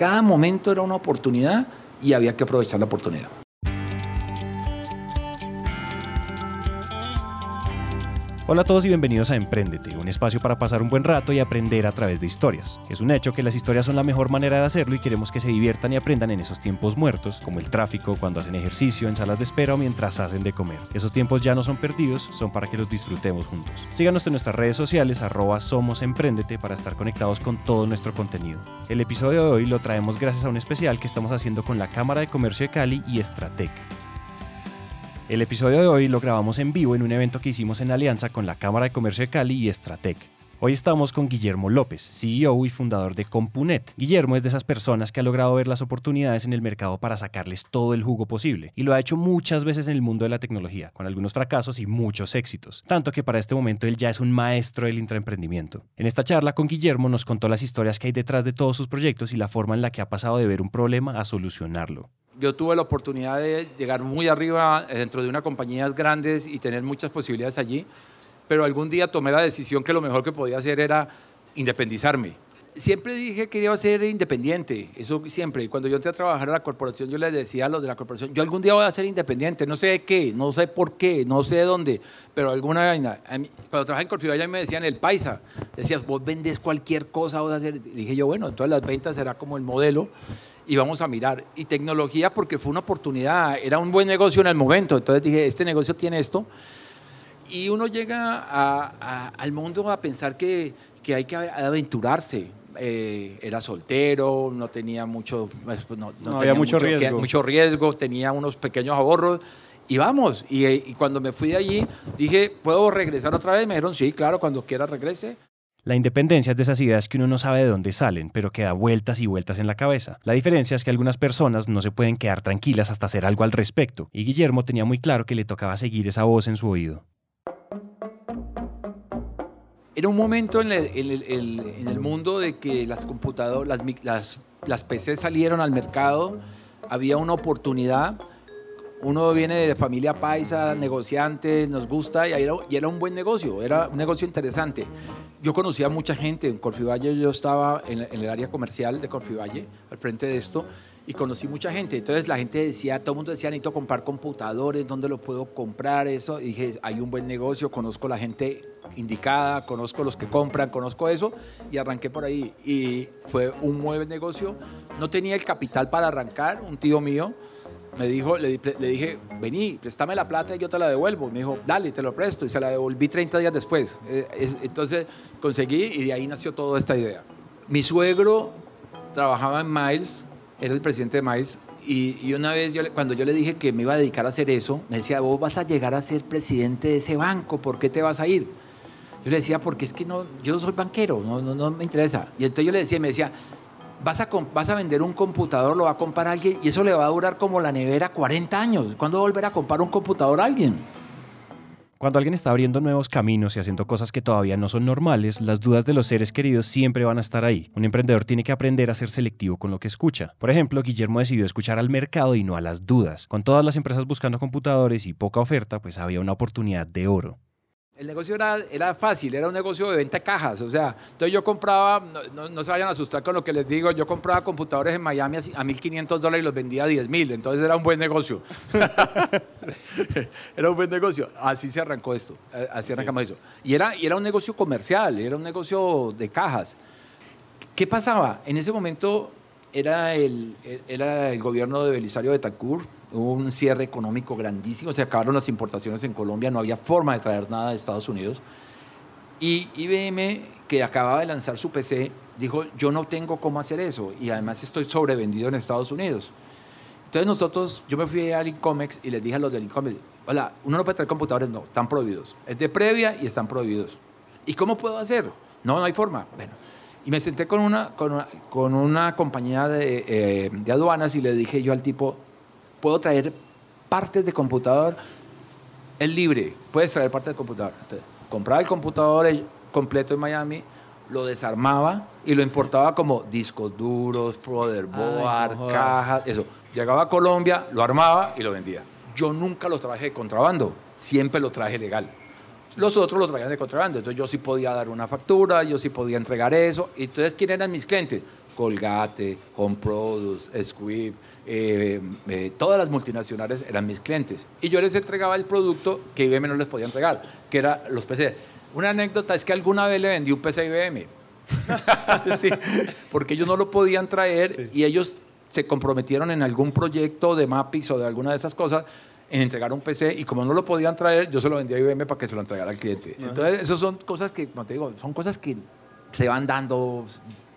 Cada momento era una oportunidad y había que aprovechar la oportunidad. Hola a todos y bienvenidos a Emprendete, un espacio para pasar un buen rato y aprender a través de historias. Es un hecho que las historias son la mejor manera de hacerlo y queremos que se diviertan y aprendan en esos tiempos muertos, como el tráfico, cuando hacen ejercicio, en salas de espera o mientras hacen de comer. Esos tiempos ya no son perdidos, son para que los disfrutemos juntos. Síganos en nuestras redes sociales, arroba Somos Emprendete, para estar conectados con todo nuestro contenido. El episodio de hoy lo traemos gracias a un especial que estamos haciendo con la Cámara de Comercio de Cali y Estratec. El episodio de hoy lo grabamos en vivo en un evento que hicimos en alianza con la Cámara de Comercio de Cali y Estratec. Hoy estamos con Guillermo López, CEO y fundador de Compunet. Guillermo es de esas personas que ha logrado ver las oportunidades en el mercado para sacarles todo el jugo posible, y lo ha hecho muchas veces en el mundo de la tecnología, con algunos fracasos y muchos éxitos, tanto que para este momento él ya es un maestro del intraemprendimiento. En esta charla con Guillermo nos contó las historias que hay detrás de todos sus proyectos y la forma en la que ha pasado de ver un problema a solucionarlo yo tuve la oportunidad de llegar muy arriba eh, dentro de una compañía grandes y tener muchas posibilidades allí, pero algún día tomé la decisión que lo mejor que podía hacer era independizarme. Siempre dije que iba a ser independiente, eso siempre. Y cuando yo entré a trabajar en la corporación, yo les decía a los de la corporación, yo algún día voy a ser independiente, no sé de qué, no sé por qué, no sé de dónde, pero alguna vaina. Cuando trabajé en Corfibaya me decían el paisa, decías, vos vendes cualquier cosa, vos hacer. dije yo, bueno, entonces las ventas será como el modelo y vamos a mirar. Y tecnología porque fue una oportunidad, era un buen negocio en el momento. Entonces dije, este negocio tiene esto. Y uno llega al mundo a pensar que, que hay que aventurarse. Eh, era soltero, no tenía mucho, pues, no, había mucho, riesgo. mucho riesgo, tenía unos pequeños ahorros y vamos. Y, y, cuando me fui de allí, dije, ¿puedo regresar otra vez? Me dijeron, sí, claro, cuando quiera regrese. La independencia es de esas ideas que uno no sabe de dónde salen, pero que da vueltas y vueltas en la cabeza. La diferencia es que algunas personas no se pueden quedar tranquilas hasta hacer algo al respecto, y Guillermo tenía muy claro que le tocaba seguir esa voz en su oído. Era un momento en el, mundo de que las computadoras, las, las PCs salieron al mercado, había una oportunidad uno viene de familia paisa, negociantes, nos gusta y era, y era un buen negocio, era un negocio interesante. Yo conocía a mucha gente en Corfivalle, yo estaba en, el área comercial de Corfivalle, al frente de esto, y conocí mucha gente. Entonces la gente decía, todo el mundo decía, necesito comprar computadores, ¿dónde lo puedo comprar? Eso, y dije, hay un buen negocio, conozco la gente indicada, conozco los que compran, conozco eso, y arranqué por ahí. Y fue un buen negocio. No tenía el capital para arrancar, un tío mío me dijo, le, dije, vení, préstame la plata y yo te la devuelvo. Me dijo, dale, te lo presto. Y se la devolví 30 días después. Eh, entonces conseguí y de ahí nació toda esta idea. Mi suegro trabajaba en Miles, era el presidente de Miles, y, una vez cuando yo le dije que me iba a dedicar a hacer eso, me decía, vos vas a llegar a ser presidente de ese banco, ¿por qué te vas a ir? Yo le decía, porque es que no, yo soy banquero, no, no, no me interesa. Y entonces yo le decía, me decía, vas a, vender un computador, lo va a comprar alguien y eso le va a durar como la nevera 40 años. ¿Cuándo va a volver a comprar un computador a alguien? Cuando alguien está abriendo nuevos caminos y haciendo cosas que todavía no son normales, las dudas de los seres queridos siempre van a estar ahí. Un emprendedor tiene que aprender a ser selectivo con lo que escucha. Por ejemplo, Guillermo decidió escuchar al mercado y no a las dudas. Con todas las empresas buscando computadores y poca oferta, pues había una oportunidad de oro. El negocio era, era fácil, era un negocio de venta de cajas. O sea, entonces yo compraba, no, se vayan a asustar con lo que les digo, yo compraba computadores en Miami a, 1.500 dólares y los vendía a 10.000. Entonces era un buen negocio. era un buen negocio. Así se arrancó esto, eh, así arrancamos eso. Y era, y era un negocio comercial, era un negocio de cajas. ¿Qué pasaba? En ese momento era el, era el gobierno de Belisario de Tancur, un cierre económico grandísimo, se acabaron las importaciones en Colombia, no había forma de traer nada de Estados Unidos. Y IBM, que acababa de lanzar su PC, dijo, yo no tengo cómo hacer eso y además estoy sobrevendido en Estados Unidos. Entonces nosotros, yo me fui al Incomex y les dije a los del Incomex, hola, uno no puede traer computadores, no, están prohibidos. Es de previa y están prohibidos. ¿Y cómo puedo hacer? No, no hay forma. Bueno, y me senté con una, con una, compañía de, eh, de aduanas y le dije yo al tipo, puedo traer partes de computador, es libre, puedes traer partes de computador. Entonces, compraba el computador completo en Miami, lo desarmaba y lo importaba como discos duros, motherboard, cajas, eso. Llegaba a Colombia, lo armaba y lo vendía. Yo nunca lo traje de contrabando, siempre lo traje legal. Los otros lo traían de contrabando, entonces yo sí podía dar una factura, yo sí podía entregar eso. Entonces, ¿quién eran mis clientes? Colgate, Home Products, Squib, eh, eh, todas las multinacionales eran mis clientes. Y yo les entregaba el producto que IBM no les podía entregar, que era los PC. Una anécdota es que alguna vez le vendí un PC a IBM. sí, porque ellos no lo podían traer y ellos se comprometieron en algún proyecto de Mapix o de alguna de esas cosas en entregar un PC y como no lo podían traer, yo se lo vendí a IBM para que se lo entregara al cliente. Entonces, esas son cosas que, como te digo, son cosas que se van dando,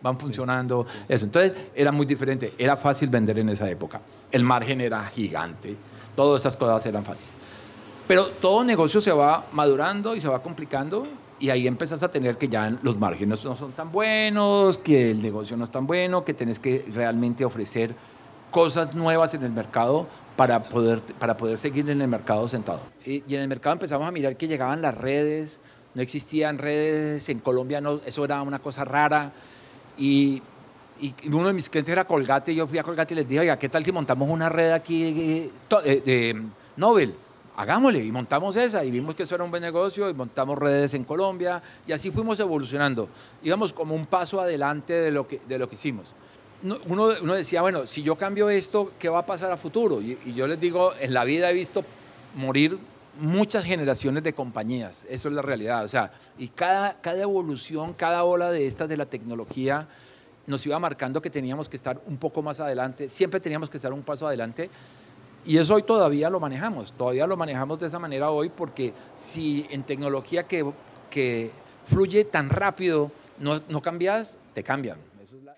van funcionando, eso. Entonces, era muy diferente, era fácil vender en esa época. El margen era gigante, todas esas cosas eran fáciles. Pero todo negocio se va madurando y se va complicando y ahí empezás a tener que ya los márgenes no son tan buenos, que el negocio no es tan bueno, que tenés que realmente ofrecer cosas nuevas en el mercado para poder, para poder seguir en el mercado sentado. Y, en el mercado empezamos a mirar que llegaban las redes, no existían redes, en Colombia no, eso era una cosa rara. Y, y uno de mis clientes era Colgate, yo fui a Colgate y les dije, oiga, ¿qué tal si montamos una red aquí de, de, de Nobel? hagámosle y montamos esa y vimos que eso era un buen negocio y montamos redes en Colombia y así fuimos evolucionando. Íbamos como un paso adelante de lo que, de lo que hicimos. Uno, uno decía, bueno, si yo cambio esto, ¿qué va a pasar a futuro? Y, y, yo les digo, en la vida he visto morir muchas generaciones de compañías, eso es la realidad. O sea, y cada, cada evolución, cada ola de estas de la tecnología nos iba marcando que teníamos que estar un poco más adelante, siempre teníamos que estar un paso adelante y eso hoy todavía lo manejamos, todavía lo manejamos de esa manera hoy porque si en tecnología que, que fluye tan rápido no, no cambias, te cambian.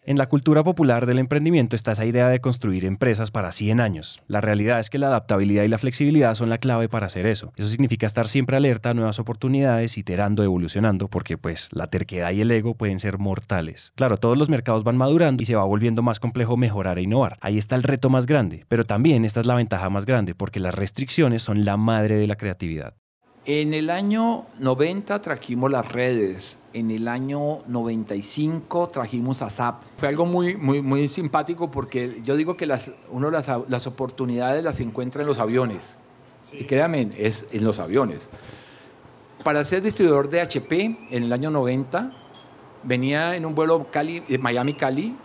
En la cultura popular del emprendimiento está esa idea de construir empresas para 100 años. La realidad es que la adaptabilidad y la flexibilidad son la clave para hacer eso. Eso significa estar siempre alerta a nuevas oportunidades, iterando, evolucionando, porque pues la terquedad y el ego pueden ser mortales. Claro, todos los mercados van madurando y se va volviendo más complejo mejorar e innovar. Ahí está el reto más grande, pero también esta es la ventaja más grande, porque las restricciones son la madre de la creatividad. En el año 90 trajimos las redes, en el año 95 trajimos a SAP. Fue algo muy, muy, muy simpático porque yo digo que las, uno las, las oportunidades las encuentra en los aviones. Y créanme, es en los aviones. Para ser distribuidor de HP en el año 90, venía en un vuelo Cali, Miami-Cali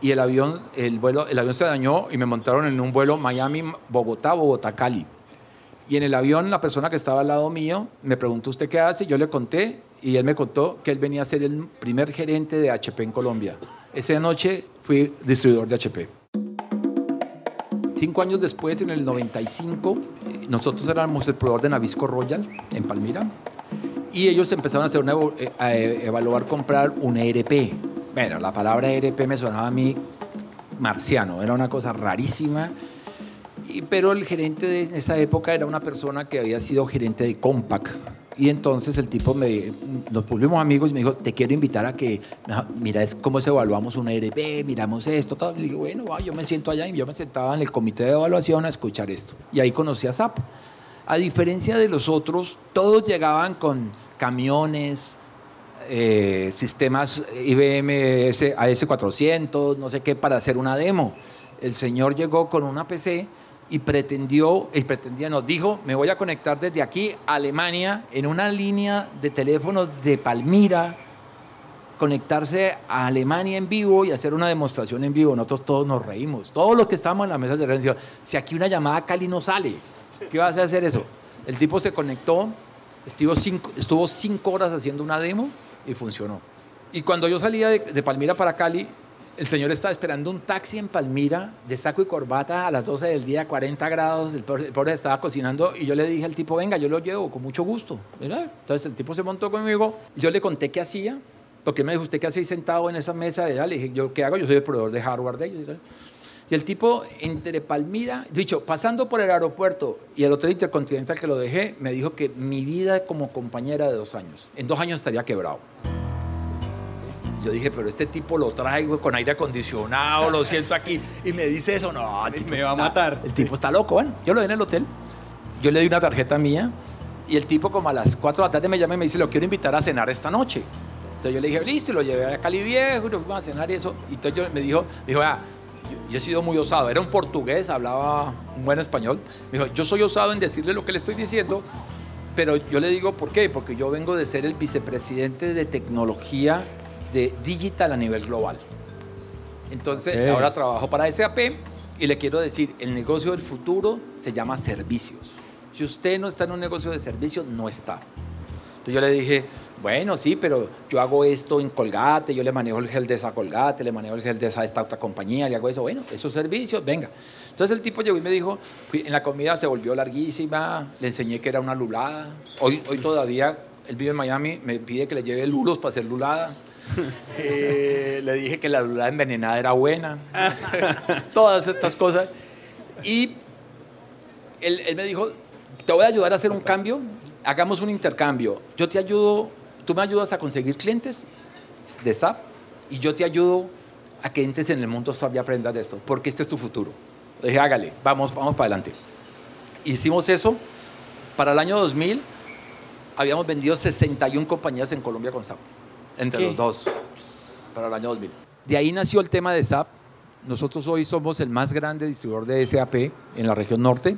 y el avión, el, vuelo, el avión se dañó y me montaron en un vuelo Miami-Bogotá, Bogotá-Cali. Y en el avión, la persona que estaba al lado mío me preguntó, ¿usted qué hace? Yo le conté y él me contó que él venía a ser el primer gerente de HP en Colombia. Esa noche fui distribuidor de HP. Cinco años después, en el 95, nosotros éramos el proveedor de Navisco Royal en Palmira y ellos empezaron a, hacer una, eh, a evaluar comprar un ERP. Bueno, la palabra ERP me sonaba a mí marciano, era una cosa rarísima pero el gerente de esa época era una persona que había sido gerente de Compaq. Y entonces el tipo me, nos volvimos amigos y me dijo, te quiero invitar a que, mira, es cómo se evaluamos un ERP, miramos esto, todo. Y dije, bueno, yo me siento allá y yo me sentaba en el comité de evaluación a escuchar esto. Y ahí conocí a SAP. A diferencia de los otros, todos llegaban con camiones, eh, sistemas IBM AS400, no sé qué, para hacer una demo. El señor llegó con una PC y pretendió, y pretendía, nos dijo, me voy a conectar desde aquí a Alemania en una línea de teléfono de Palmira, conectarse a Alemania en vivo y hacer una demostración en vivo. Nosotros todos nos reímos. Todos los que estábamos en la mesa de reunión, si aquí una llamada a Cali no sale, ¿qué vas a hacer eso? El tipo se conectó, estuvo cinco, estuvo cinco horas haciendo una demo y funcionó. Y cuando yo salía de, de Palmira para Cali, el señor estaba esperando un taxi en Palmira de saco y corbata a las 12 del día, 40 grados. El pobre, estaba cocinando y yo le dije al tipo, venga, yo lo llevo con mucho gusto. Entonces el tipo se montó conmigo. Yo le conté qué hacía, porque me dijo, ¿usted qué hace sentado en esa mesa? Le dije, ¿yo qué hago? Yo soy el proveedor de hardware de ellos. Y el tipo, entre Palmira, dicho, pasando por el aeropuerto y el hotel intercontinental que lo dejé, me dijo que mi vida como compañera de dos años, en dos años estaría quebrado. Yo dije, pero este tipo lo traigo con aire acondicionado, lo siento aquí. Y me dice eso, no, me va a matar. El tipo está loco, bueno. Yo lo vi en el hotel, yo le di una tarjeta mía y el tipo como a las 4 de la tarde me llama y me dice, lo quiero invitar a cenar esta noche. Entonces yo le dije, listo, y lo llevé a Cali Viejo, y nos fuimos a cenar y eso. Y entonces yo, me dijo, dijo, ah, yo, he sido muy osado. Era un portugués, hablaba un buen español. Me dijo, yo soy osado en decirle lo que le estoy diciendo, pero yo le digo, ¿por qué? Porque yo vengo de ser el vicepresidente de tecnología de digital a nivel global. Entonces, Ok. ahora trabajo para SAP y le quiero decir, el negocio del futuro se llama servicios. Si usted no está en un negocio de servicios, no está. Entonces yo le dije, bueno, sí, pero yo hago esto en Colgate, yo le manejo el gel de esa Colgate, le manejo el gel de esa esta otra compañía, le hago eso, bueno, esos servicios, venga. Entonces el tipo llegó y me dijo, en la comida se volvió larguísima, le enseñé que era una lulada. Hoy, hoy todavía, él vive en Miami, me pide que le lleve lulos para hacer lulada. Eh, le dije que la lulada envenenada era buena. Todas estas cosas. Y él, él me dijo, te voy a ayudar a hacer un cambio, hagamos un intercambio. Yo te ayudo, tú me ayudas a conseguir clientes de SAP y yo te ayudo a que entres en el mundo SAP y aprendas de esto, porque este es tu futuro. Le dije, hágale, vamos, vamos para adelante. Hicimos eso. Para el año 2000 habíamos vendido 61 compañías en Colombia con SAP, entre ¿Qué? los dos, para el año 2000. De ahí nació el tema de SAP. Nosotros hoy somos el más grande distribuidor de SAP en la región norte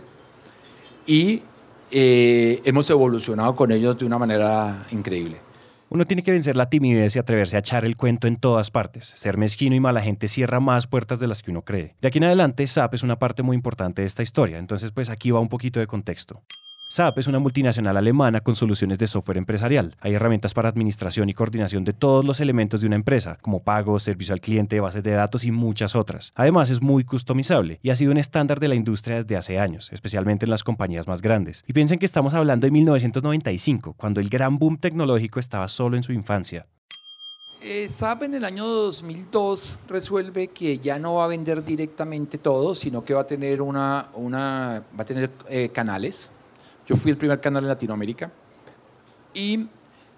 y eh, hemos evolucionado con ellos de una manera increíble. Uno tiene que vencer la timidez y atreverse a echar el cuento en todas partes. Ser mezquino y mala gente cierra más puertas de las que uno cree. De aquí en adelante, SAP es una parte muy importante de esta historia, entonces pues aquí va un poquito de contexto. SAP es una multinacional alemana con soluciones de software empresarial. Hay herramientas para administración y coordinación de todos los elementos de una empresa, como pagos, servicio al cliente, bases de datos y muchas otras. Además, es muy customizable y ha sido un estándar de la industria desde hace años, especialmente en las compañías más grandes. Y piensen que estamos hablando de 1995, cuando el gran boom tecnológico estaba solo en su infancia. Eh, SAP en el año 2002 resuelve que ya no va a vender directamente todo, sino que va a tener, una, una, va a tener eh, canales. Yo fui el primer canal en Latinoamérica y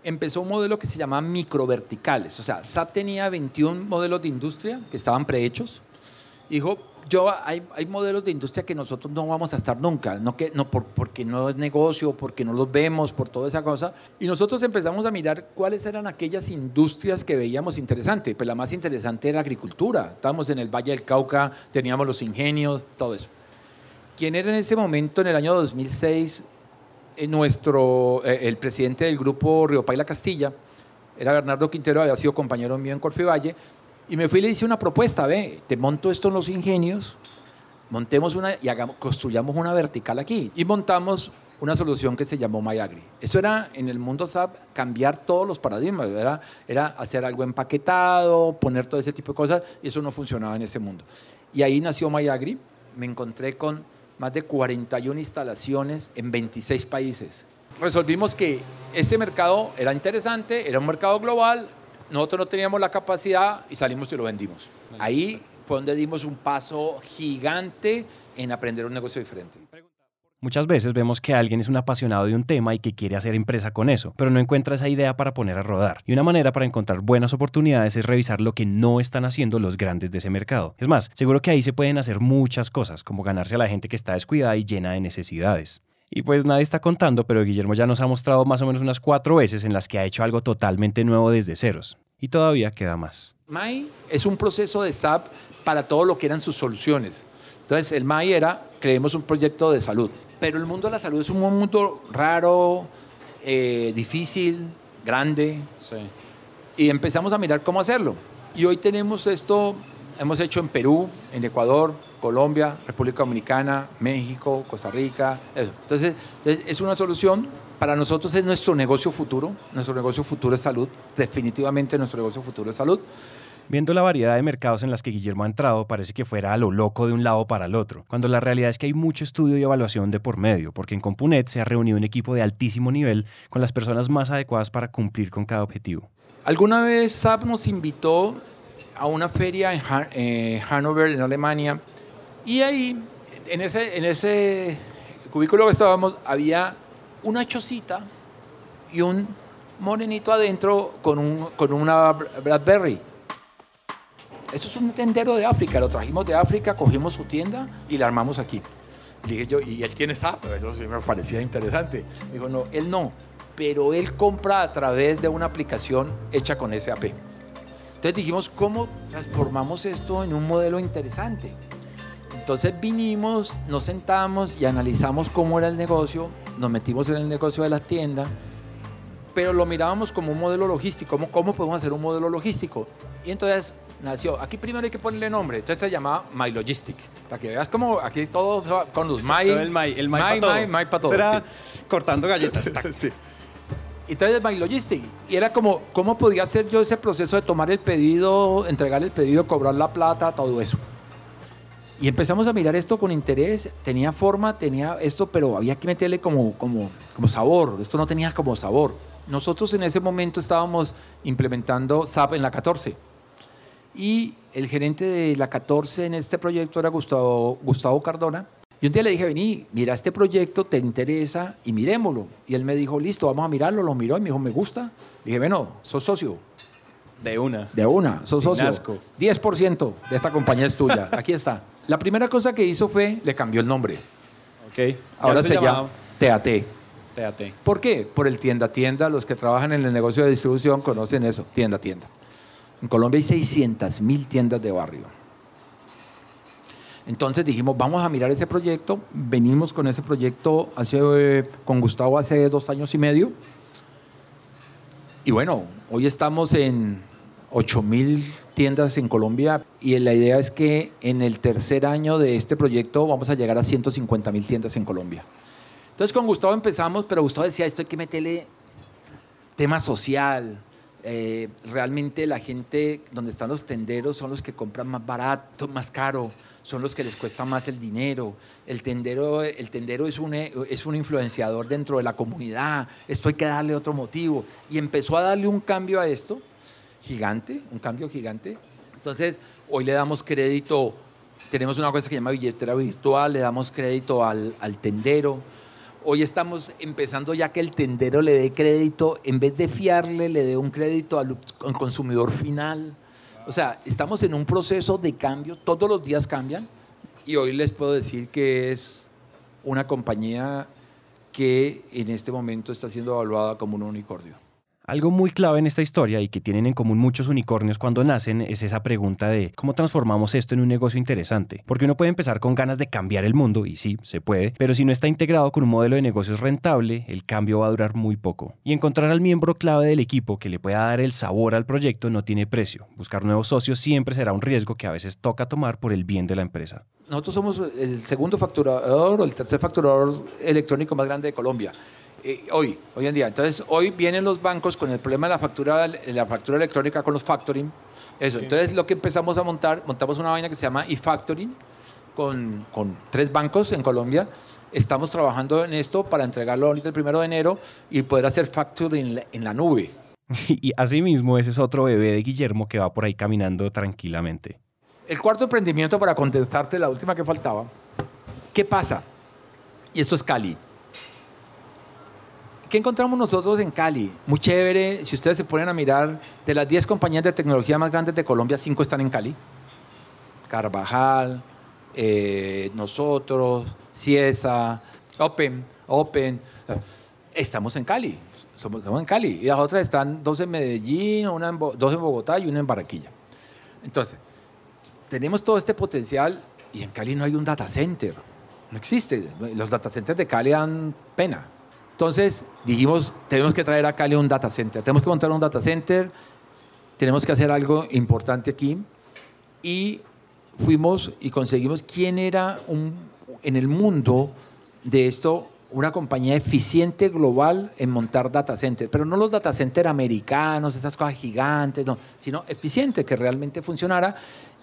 empezó un modelo que se llama microverticales. O sea, SAP tenía 21 modelos de industria que estaban prehechos. Dijo, yo, hay, hay modelos de industria que nosotros no vamos a estar nunca, no que, no por, porque no es negocio, porque no los vemos, por toda esa cosa. Y nosotros empezamos a mirar cuáles eran aquellas industrias que veíamos interesantes. Pues la más interesante era agricultura. Estábamos en el Valle del Cauca, teníamos los ingenios, todo eso. ¿Quién era en ese momento, en el año 2006, eh, nuestro, eh, el presidente del grupo Río Paila Castilla? Era Bernardo Quintero, había sido compañero mío en Corfivalle. Y me fui y le hice una propuesta, ve, te monto esto en los ingenios, montemos una y construyamos una vertical aquí. Y montamos una solución que se llamó MyAgri. Eso era en el mundo SAP cambiar todos los paradigmas, era, era hacer algo empaquetado, poner todo ese tipo de cosas, y eso no funcionaba en ese mundo. Y ahí nació MyAgri, me encontré con más de 41 instalaciones en 26 países. Resolvimos que ese mercado era interesante, era un mercado global, nosotros no teníamos la capacidad y salimos y lo vendimos. Ahí fue donde dimos un paso gigante en aprender un negocio diferente. Muchas veces vemos que alguien es un apasionado de un tema y que quiere hacer empresa con eso, pero no encuentra esa idea para poner a rodar. Y una manera para encontrar buenas oportunidades es revisar lo que no están haciendo los grandes de ese mercado. Es más, seguro que ahí se pueden hacer muchas cosas, como ganarse a la gente que está descuidada y llena de necesidades. Y pues nadie está contando, pero Guillermo ya nos ha mostrado más o menos unas cuatro veces en las que ha hecho algo totalmente nuevo desde ceros. Y todavía queda más. MAI es un proceso de SAP para todo lo que eran sus soluciones. Entonces, el MAI era, creemos un proyecto de salud. Pero el mundo de la salud es un mundo raro, eh, difícil, grande. Y empezamos a mirar cómo hacerlo. Y hoy tenemos esto, hemos hecho en Perú, en Ecuador, Colombia, República Dominicana, México, Costa Rica. eso. Entonces, es una solución. Para nosotros es nuestro negocio futuro. Nuestro negocio futuro es salud. Definitivamente nuestro negocio futuro es salud. Viendo la variedad de mercados en las que Guillermo ha entrado, parece que fuera a lo loco de un lado para el otro, cuando la realidad es que hay mucho estudio y evaluación de por medio, porque en Compunet se ha reunido un equipo de altísimo nivel con las personas más adecuadas para cumplir con cada objetivo. Alguna vez SAP nos invitó a una feria en eh, Hannover, en Alemania, y ahí, en ese, en ese cubículo que estábamos, había una chocita y un morenito adentro con, un, con una Blackberry. Esto es un tendero de África, lo trajimos de África, cogimos su tienda y la armamos aquí. Y dije yo, ¿y él tiene SAP? Eso sí me parecía interesante. Dijo, no, él no, pero él compra a través de una aplicación hecha con SAP. Entonces dijimos, ¿cómo transformamos esto en un modelo interesante? Entonces vinimos, nos sentamos y analizamos cómo era el negocio, nos metimos en el negocio de la tienda, pero lo mirábamos como un modelo logístico, ¿cómo, cómo podemos hacer un modelo logístico? Y entonces nació. Aquí primero hay que ponerle nombre. Entonces se llamaba My Logistic. Para que veas como aquí todos con los My. el My, el My, My, todo. My, My para todo. Será sí. cortando galletas. sí. Y entonces My Logistic. Y era como, ¿cómo podía hacer yo ese proceso de tomar el pedido, entregar el pedido, cobrar la plata, todo eso? Y empezamos a mirar esto con interés. Tenía forma, tenía esto, pero había que meterle como, como, como sabor. Esto no tenía como sabor. Nosotros en ese momento estábamos implementando SAP en la 14. Y el gerente de la 14 en este proyecto era Gustavo, Gustavo Cardona. Y un día le dije, vení, mira este proyecto, te interesa y miremoslo. Y él me dijo, listo, vamos a mirarlo. Lo miró y me dijo, me gusta. Dije, bueno, sos socio. De una. De una, sos Sin socio. asco. 10% de esta compañía es tuya. Aquí está. La primera cosa que hizo fue, le cambió el nombre. Ok. Ahora se llama TAT. TAT. ¿Por qué? Por el tienda a tienda. Los que trabajan en el negocio de distribución conocen eso, tienda a tienda. En Colombia hay 600 mil tiendas de barrio. Entonces dijimos, vamos a mirar ese proyecto. Venimos con ese proyecto hace, eh, con Gustavo hace dos años y medio. Y bueno, hoy estamos en 8 mil tiendas en Colombia y la idea es que en el tercer año de este proyecto vamos a llegar a 150 mil tiendas en Colombia. Entonces con Gustavo empezamos, pero Gustavo decía, esto hay que meterle tema social. Eh, realmente la gente donde están los tenderos son los que compran más barato, más caro, son los que les cuesta más el dinero. El tendero, el tendero es, un, es un influenciador dentro de la comunidad. Esto hay que darle otro motivo. Y empezó a darle un cambio a esto gigante, un cambio gigante. Entonces, hoy le damos crédito, tenemos una cosa que se llama billetera virtual, le damos crédito al, al tendero. Hoy estamos empezando ya que el tendero le dé crédito, en vez de fiarle, le dé un crédito al, consumidor final. O sea, estamos en un proceso de cambio, todos los días cambian y hoy les puedo decir que es una compañía que en este momento está siendo evaluada como un unicornio. Algo muy clave en esta historia y que tienen en común muchos unicornios cuando nacen es esa pregunta de cómo transformamos esto en un negocio interesante. Porque uno puede empezar con ganas de cambiar el mundo, y sí, se puede, pero si no está integrado con un modelo de negocios rentable, el cambio va a durar muy poco. Y encontrar al miembro clave del equipo que le pueda dar el sabor al proyecto no tiene precio. Buscar nuevos socios siempre será un riesgo que a veces toca tomar por el bien de la empresa. Nosotros somos el segundo facturador o el tercer facturador electrónico más grande de Colombia. Eh, hoy, hoy en día. Entonces, hoy vienen los bancos con el problema de la factura, la factura electrónica con los factoring. Eso. Sí. Entonces, lo que empezamos a montar, montamos una vaina que se llama e-factoring con, con, tres bancos en Colombia. Estamos trabajando en esto para entregarlo ahorita el primero de enero y poder hacer factoring en la, en la nube. Y asimismo, ese es otro bebé de Guillermo que va por ahí caminando tranquilamente. El cuarto emprendimiento, para contestarte la última que faltaba, ¿qué pasa? Y esto es Cali. ¿Qué encontramos nosotros en Cali? Muy chévere. Si ustedes se ponen a mirar, de las 10 compañías de tecnología más grandes de Colombia, 5 están en Cali. Carvajal, eh, nosotros, Ciesa, Open, Open. Estamos en Cali. Somos, estamos en Cali. Y las otras están dos en Medellín, una en, dos en Bogotá y una en Barranquilla. Entonces, tenemos todo este potencial y en Cali no hay un data center. No existe. Los data centers de Cali dan pena. Entonces dijimos, tenemos que traer a Cali un data center, tenemos que montar un data center, tenemos que hacer algo importante aquí. Y fuimos y conseguimos quién era un, en el mundo de esto una compañía eficiente global en montar data centers, pero no los data centers americanos, esas cosas gigantes, no, sino eficiente, que realmente funcionara.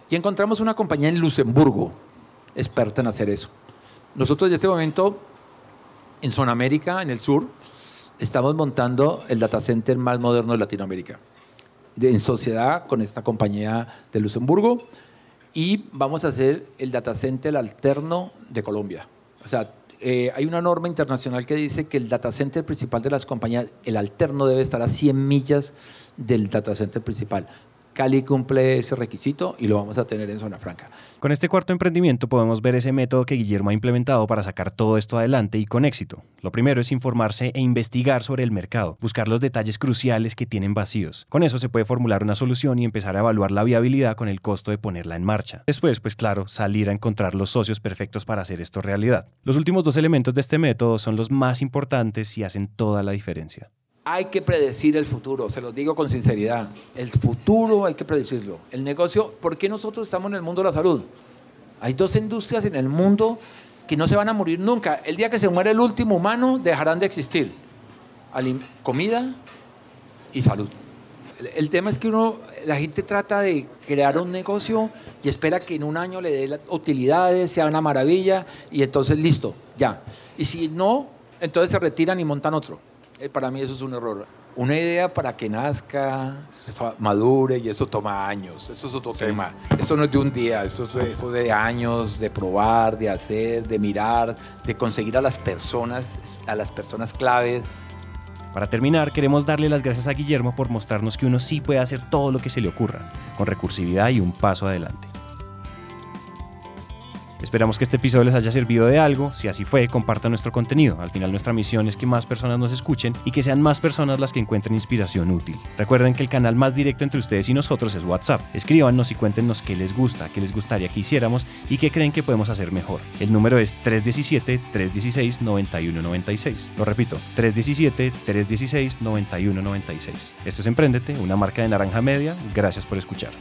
Y encontramos una compañía en Luxemburgo, experta en hacer eso. Nosotros en este momento en Zonamérica, en el sur, estamos montando el data center más moderno de Latinoamérica, de, en sociedad con esta compañía de Luxemburgo, y vamos a hacer el data center alterno de Colombia. O sea, eh, hay una norma internacional que dice que el data center principal de las compañías, el alterno debe estar a 100 millas del data center principal. Cali cumple ese requisito y lo vamos a tener en zona franca. Con este cuarto emprendimiento podemos ver ese método que Guillermo ha implementado para sacar todo esto adelante y con éxito. Lo primero es informarse e investigar sobre el mercado, buscar los detalles cruciales que tienen vacíos. Con eso se puede formular una solución y empezar a evaluar la viabilidad con el costo de ponerla en marcha. Después, pues claro, salir a encontrar los socios perfectos para hacer esto realidad. Los últimos dos elementos de este método son los más importantes y hacen toda la diferencia. Hay que predecir el futuro, se los digo con sinceridad. El futuro hay que predecirlo. El negocio, ¿por qué nosotros estamos en el mundo de la salud? Hay dos industrias en el mundo que no se van a morir nunca. El día que se muere el último humano, dejarán de existir. comida y salud. El, tema es que uno, la gente trata de crear un negocio y espera que en un año le dé utilidades, sea una maravilla y entonces listo, ya. Y si no, entonces se retiran y montan otro. Eh, para mí eso es un error. Una idea para que nazca, madure y eso toma años. Eso es otro tema. Eso no es de un día, eso es, de, de años de probar, de hacer, de mirar, de conseguir a las personas, a las personas claves. Para terminar, queremos darle las gracias a Guillermo por mostrarnos que uno sí puede hacer todo lo que se le ocurra, con recursividad y un paso adelante. Esperamos que este episodio les haya servido de algo. Si así fue, compartan nuestro contenido. Al final nuestra misión es que más personas nos escuchen y que sean más personas las que encuentren inspiración útil. Recuerden que el canal más directo entre ustedes y nosotros es WhatsApp. Escríbanos y cuéntenos qué les gusta, qué les gustaría que hiciéramos y qué creen que podemos hacer mejor. El número es 317-316-9196. Lo repito, 317-316-9196. Esto es Emprendete, una marca de naranja media. Gracias por escuchar.